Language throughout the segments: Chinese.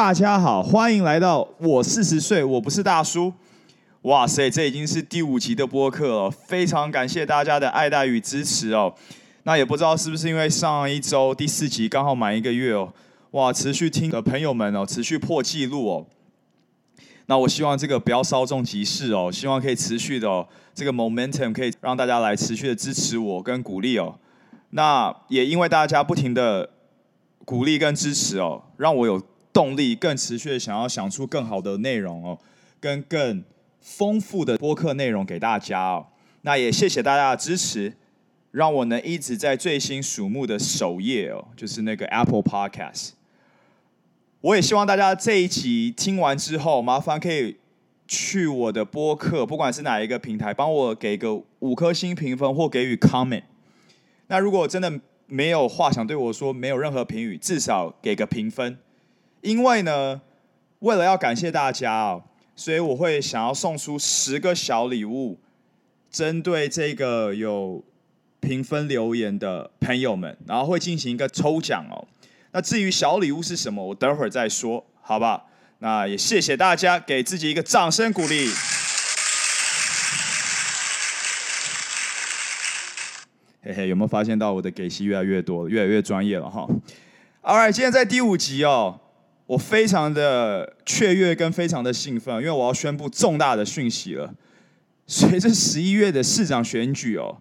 大家好，欢迎来到我四十岁，我不是大叔。哇塞，这已经是第五集的播客了，非常感谢大家的爱戴与支持哦。那也不知道是不是因为上一周第四集刚好满一个月哦，哇，持续听的朋友们哦，持续破纪录哦。那我希望这个不要稍纵即逝哦，希望可以持续的哦，这个 momentum 可以让大家来持续的支持我跟鼓励哦。那也因为大家不停的鼓励跟支持哦，让我有。动力更持续的想要想出更好的内容哦，跟更丰富的播客内容给大家哦。那也谢谢大家的支持，让我能一直在最新瞩目的首页哦，就是那个 Apple Podcast。我也希望大家这一集听完之后，麻烦可以去我的播客，不管是哪一个平台，帮我给个五颗星评分或给予 comment。那如果真的没有话想对我说，没有任何评语，至少给个评分。因为呢，为了要感谢大家哦，所以我会想要送出十个小礼物，针对这个有评分留言的朋友们，然后会进行一个抽奖哦。那至于小礼物是什么，我等会儿再说，好吧？那也谢谢大家，给自己一个掌声鼓励。嘿嘿，有没有发现到我的给息越来越多，越来越专业了哈？All right，今天在第五集哦。我非常的雀跃跟非常的兴奋，因为我要宣布重大的讯息了。随着十一月的市长选举哦，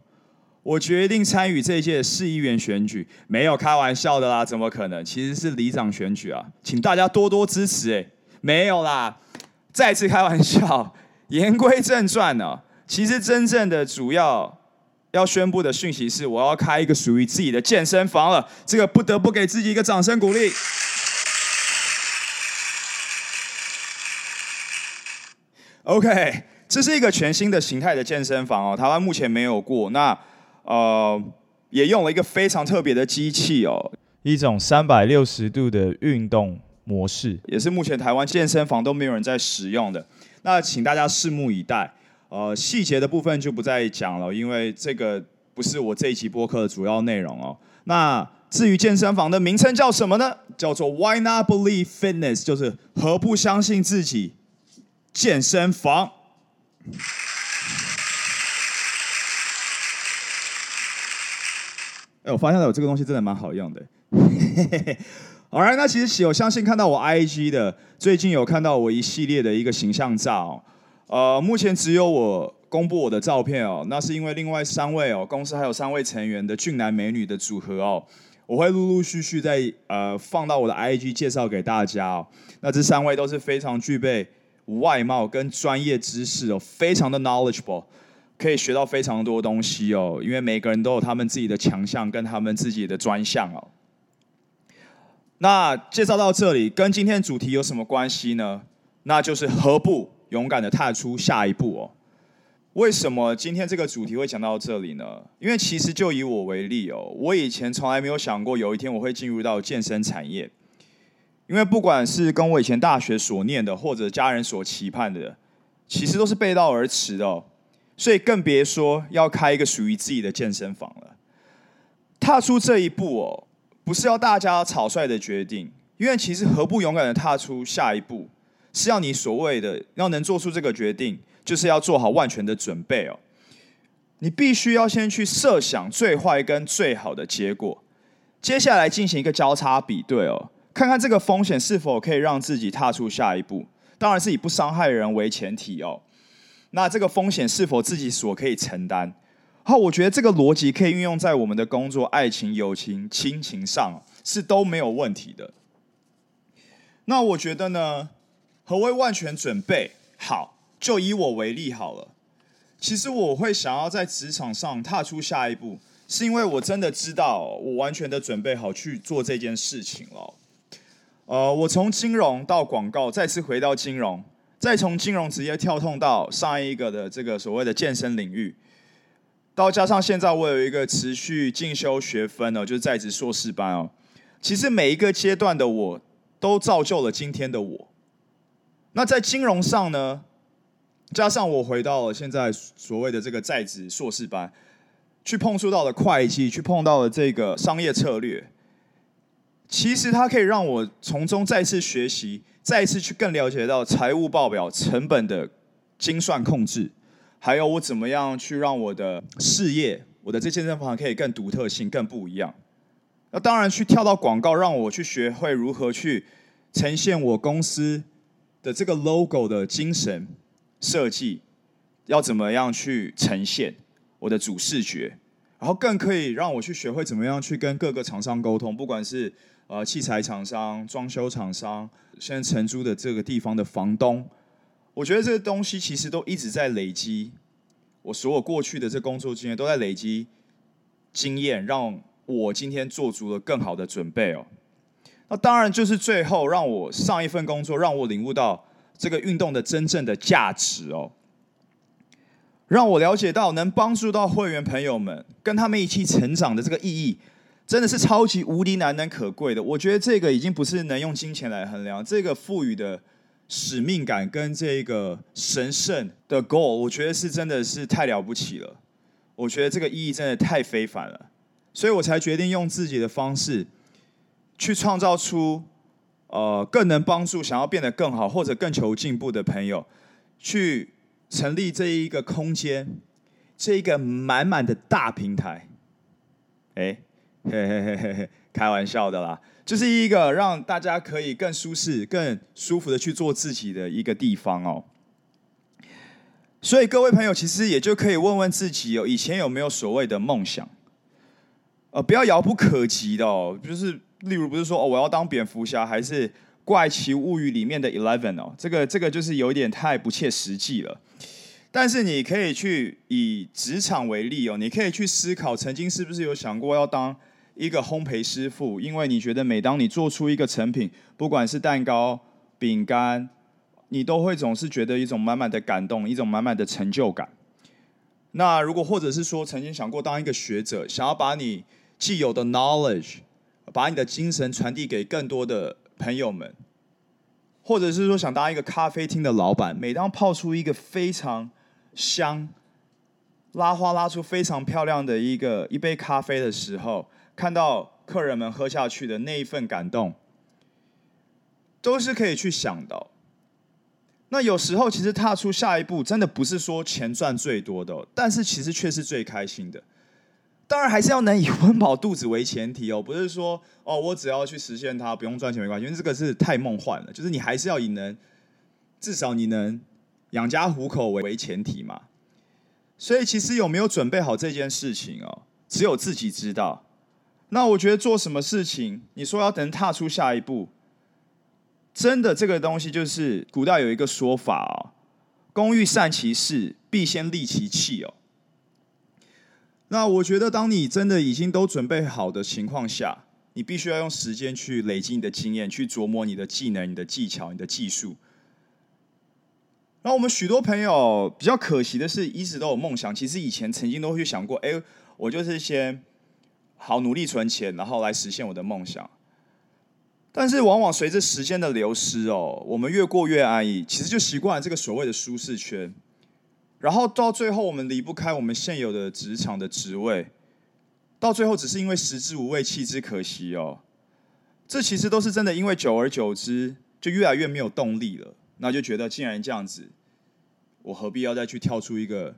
我决定参与这一届的市议员选举，没有开玩笑的啦，怎么可能？其实是里长选举啊，请大家多多支持。哎，没有啦，再次开玩笑。言归正传呢，其实真正的主要要宣布的讯息是，我要开一个属于自己的健身房了。这个不得不给自己一个掌声鼓励。OK，这是一个全新的形态的健身房哦，台湾目前没有过。那呃，也用了一个非常特别的机器哦，一种三百六十度的运动模式，也是目前台湾健身房都没有人在使用的。那请大家拭目以待。呃，细节的部分就不再讲了，因为这个不是我这一集播客的主要内容哦。那至于健身房的名称叫什么呢？叫做 Why Not Believe Fitness，就是何不相信自己？健身房，哎，我发现了，有这个东西真的蛮好用的。好，right, 那其实有相信看到我 IG 的，最近有看到我一系列的一个形象照，呃，目前只有我公布我的照片哦，那是因为另外三位哦，公司还有三位成员的俊男美女的组合哦，我会陆陆续续在呃放到我的 IG 介绍给大家哦。那这三位都是非常具备。外貌跟专业知识哦，非常的 knowledgeable，可以学到非常多东西哦。因为每个人都有他们自己的强项跟他们自己的专项哦。那介绍到这里，跟今天主题有什么关系呢？那就是何不勇敢的踏出下一步哦？为什么今天这个主题会讲到这里呢？因为其实就以我为例哦，我以前从来没有想过有一天我会进入到健身产业。因为不管是跟我以前大学所念的，或者家人所期盼的，其实都是背道而驰的哦，所以更别说要开一个属于自己的健身房了。踏出这一步哦，不是要大家草率的决定，因为其实何不勇敢的踏出下一步，是要你所谓的要能做出这个决定，就是要做好万全的准备哦。你必须要先去设想最坏跟最好的结果，接下来进行一个交叉比对哦。看看这个风险是否可以让自己踏出下一步，当然是以不伤害人为前提哦。那这个风险是否自己所可以承担？好，我觉得这个逻辑可以运用在我们的工作、爱情、友情、亲情上，是都没有问题的。那我觉得呢，何谓万全准备？好，就以我为例好了。其实我会想要在职场上踏出下一步，是因为我真的知道我完全的准备好去做这件事情了。呃，我从金融到广告，再次回到金融，再从金融直接跳动到上一个的这个所谓的健身领域，到加上现在我有一个持续进修学分哦，就是在职硕士班哦。其实每一个阶段的我都造就了今天的我。那在金融上呢，加上我回到了现在所谓的这个在职硕士班，去碰触到了会计，去碰到了这个商业策略。其实它可以让我从中再次学习，再次去更了解到财务报表、成本的精算控制，还有我怎么样去让我的事业、我的这健身房可以更独特性、更不一样。那当然，去跳到广告，让我去学会如何去呈现我公司的这个 logo 的精神设计，要怎么样去呈现我的主视觉，然后更可以让我去学会怎么样去跟各个厂商沟通，不管是呃器材厂商、装修厂商，现在承租的这个地方的房东，我觉得这个东西其实都一直在累积，我所有过去的这工作经验都在累积经验，让。我今天做足了更好的准备哦，那当然就是最后让我上一份工作，让我领悟到这个运动的真正的价值哦，让我了解到能帮助到会员朋友们跟他们一起成长的这个意义，真的是超级无敌难能可贵的。我觉得这个已经不是能用金钱来衡量，这个赋予的使命感跟这个神圣的 goal，我觉得是真的是太了不起了。我觉得这个意义真的太非凡了。所以我才决定用自己的方式，去创造出，呃，更能帮助想要变得更好或者更求进步的朋友，去成立这一个空间，这一个满满的大平台。哎，嘿嘿嘿嘿嘿，开玩笑的啦，就是一个让大家可以更舒适、更舒服的去做自己的一个地方哦。所以各位朋友，其实也就可以问问自己哦，以前有没有所谓的梦想？呃，不要遥不可及的哦，就是例如不是说哦，我要当蝙蝠侠，还是怪奇物语里面的 Eleven 哦，这个这个就是有点太不切实际了。但是你可以去以职场为例哦，你可以去思考，曾经是不是有想过要当一个烘焙师傅？因为你觉得每当你做出一个成品，不管是蛋糕、饼干，你都会总是觉得一种满满的感动，一种满满的成就感。那如果或者是说曾经想过当一个学者，想要把你既有的 knowledge，把你的精神传递给更多的朋友们，或者是说想当一个咖啡厅的老板，每当泡出一个非常香、拉花拉出非常漂亮的一个一杯咖啡的时候，看到客人们喝下去的那一份感动，都是可以去想的。那有时候其实踏出下一步，真的不是说钱赚最多的，但是其实却是最开心的。当然还是要能以温饱肚子为前提哦，不是说哦，我只要去实现它，不用赚钱没关系，因为这个是太梦幻了。就是你还是要以能，至少你能养家糊口为为前提嘛。所以其实有没有准备好这件事情哦，只有自己知道。那我觉得做什么事情，你说要等踏出下一步，真的这个东西就是古代有一个说法哦，工欲善其事，必先利其器哦。那我觉得，当你真的已经都准备好的情况下，你必须要用时间去累积你的经验，去琢磨你的技能、你的技巧、你的技术。然后我们许多朋友比较可惜的是，一直都有梦想，其实以前曾经都会去想过，哎，我就是先好努力存钱，然后来实现我的梦想。但是往往随着时间的流失哦，我们越过越安逸，其实就习惯了这个所谓的舒适圈。然后到最后，我们离不开我们现有的职场的职位，到最后只是因为食之无味，弃之可惜哦。这其实都是真的，因为久而久之，就越来越没有动力了。那就觉得既然这样子，我何必要再去跳出一个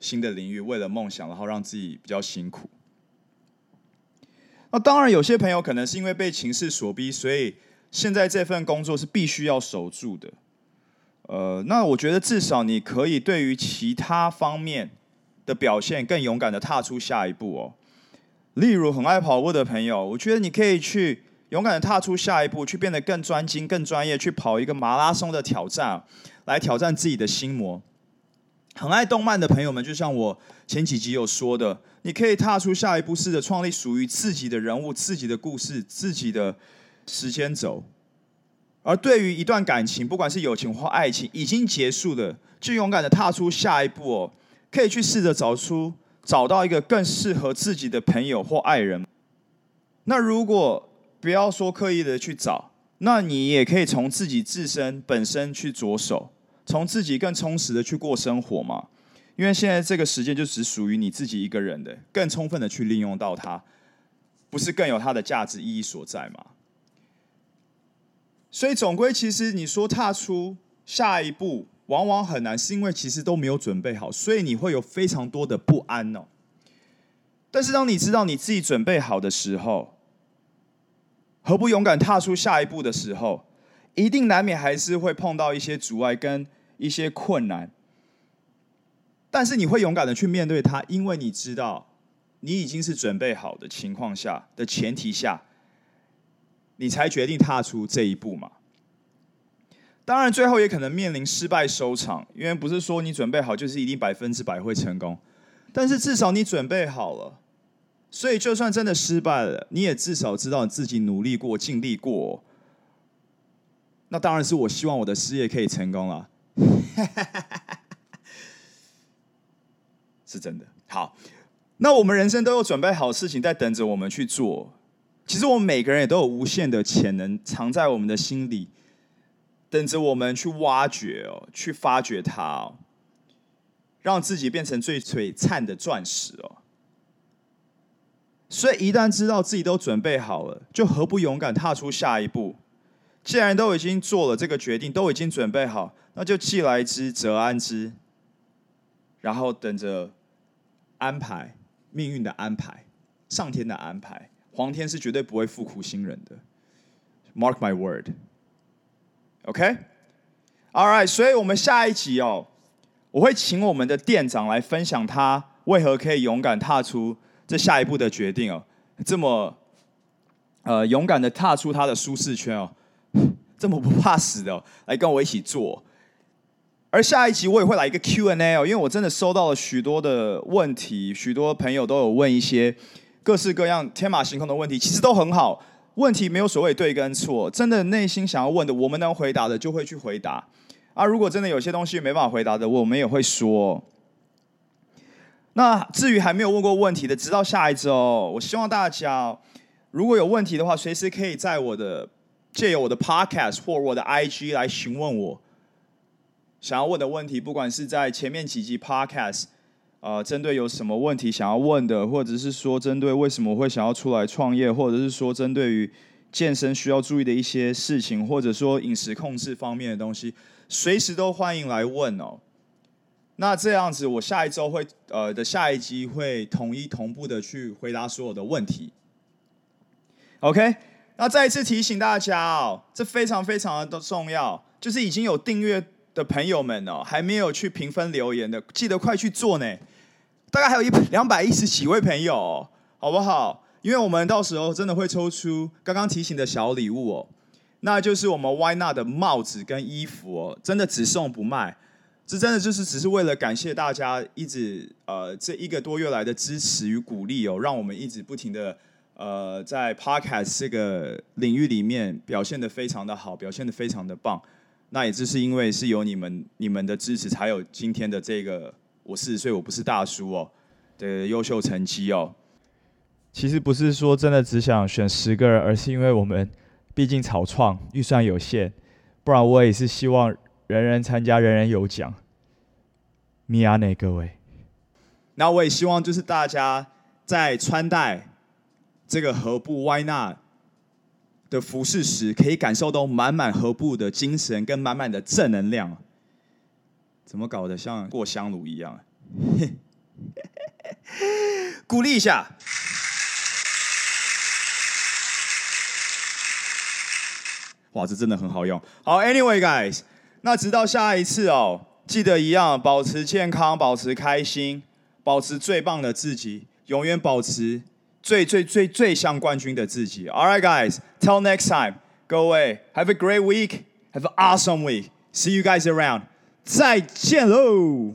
新的领域，为了梦想，然后让自己比较辛苦？那当然，有些朋友可能是因为被情势所逼，所以现在这份工作是必须要守住的。呃，那我觉得至少你可以对于其他方面的表现更勇敢的踏出下一步哦。例如很爱跑步的朋友，我觉得你可以去勇敢的踏出下一步，去变得更专精、更专业，去跑一个马拉松的挑战，来挑战自己的心魔。很爱动漫的朋友们，就像我前几集有说的，你可以踏出下一步，试着创立属于自己的人物、自己的故事、自己的时间轴。而对于一段感情，不管是友情或爱情，已经结束的，就勇敢的踏出下一步哦，可以去试着找出、找到一个更适合自己的朋友或爱人。那如果不要说刻意的去找，那你也可以从自己自身本身去着手，从自己更充实的去过生活嘛。因为现在这个时间就只属于你自己一个人的，更充分的去利用到它，不是更有它的价值意义所在吗？所以总归，其实你说踏出下一步，往往很难，是因为其实都没有准备好，所以你会有非常多的不安哦。但是当你知道你自己准备好的时候，何不勇敢踏出下一步的时候，一定难免还是会碰到一些阻碍跟一些困难。但是你会勇敢的去面对它，因为你知道你已经是准备好的情况下的前提下，你才决定踏出这一步嘛。当然，最后也可能面临失败收场，因为不是说你准备好就是一定百分之百会成功。但是至少你准备好了，所以就算真的失败了，你也至少知道你自己努力过、尽力过。那当然是我希望我的事业可以成功了，是真的。好，那我们人生都有准备好事情在等着我们去做。其实我们每个人也都有无限的潜能藏在我们的心里，等着我们去挖掘哦，去发掘它哦。让自己变成最璀璨的钻石哦！所以一旦知道自己都准备好了，就何不勇敢踏出下一步？既然都已经做了这个决定，都已经准备好，那就既来之则安之，然后等着安排命运的安排，上天的安排，皇天是绝对不会负苦心人的。Mark my word，OK？All right，所以我们下一集哦。我会请我们的店长来分享他为何可以勇敢踏出这下一步的决定哦，这么呃勇敢的踏出他的舒适圈哦，这么不怕死的，来跟我一起做。而下一集我也会来一个 Q&A 哦，因为我真的收到了许多的问题，许多朋友都有问一些各式各样天马行空的问题，其实都很好，问题没有所谓对跟错，真的内心想要问的，我们能回答的就会去回答。啊，如果真的有些东西没办法回答的，我们也会说。那至于还没有问过问题的，直到下一周，我希望大家如果有问题的话，随时可以在我的借由我的 podcast 或我的 IG 来询问我想要问的问题，不管是在前面几集 podcast，呃，针对有什么问题想要问的，或者是说针对为什么会想要出来创业，或者是说针对于健身需要注意的一些事情，或者说饮食控制方面的东西。随时都欢迎来问哦。那这样子，我下一周会呃的下一集会统一同步的去回答所有的问题。OK，那再一次提醒大家哦，这非常非常的重要，就是已经有订阅的朋友们哦，还没有去评分留言的，记得快去做呢。大概还有一两百一十几位朋友哦，好不好？因为我们到时候真的会抽出刚刚提醒的小礼物哦。那就是我们 Why Not 的帽子跟衣服哦，真的只送不卖，这真的就是只是为了感谢大家一直呃这一个多月来的支持与鼓励哦，让我们一直不停的呃在 Podcast 这个领域里面表现的非常的好，表现的非常的棒。那也就是因为是有你们你们的支持，才有今天的这个我四十岁我不是大叔哦的优秀成绩哦。其实不是说真的只想选十个人，而是因为我们。毕竟草创预算有限，不然我也是希望人人参加，人人有奖。米亚内各位，那我也希望就是大家在穿戴这个何布 Why Not 的服饰时，可以感受到满满何布的精神跟满满的正能量。怎么搞得像过香炉一样？鼓励一下。哇，这真的很好用。好，Anyway guys，那直到下一次哦，记得一样，保持健康，保持开心，保持最棒的自己，永远保持最最最最像冠军的自己。All right guys，till next time，各位，have a great week，have an awesome week，see you guys around，再见喽。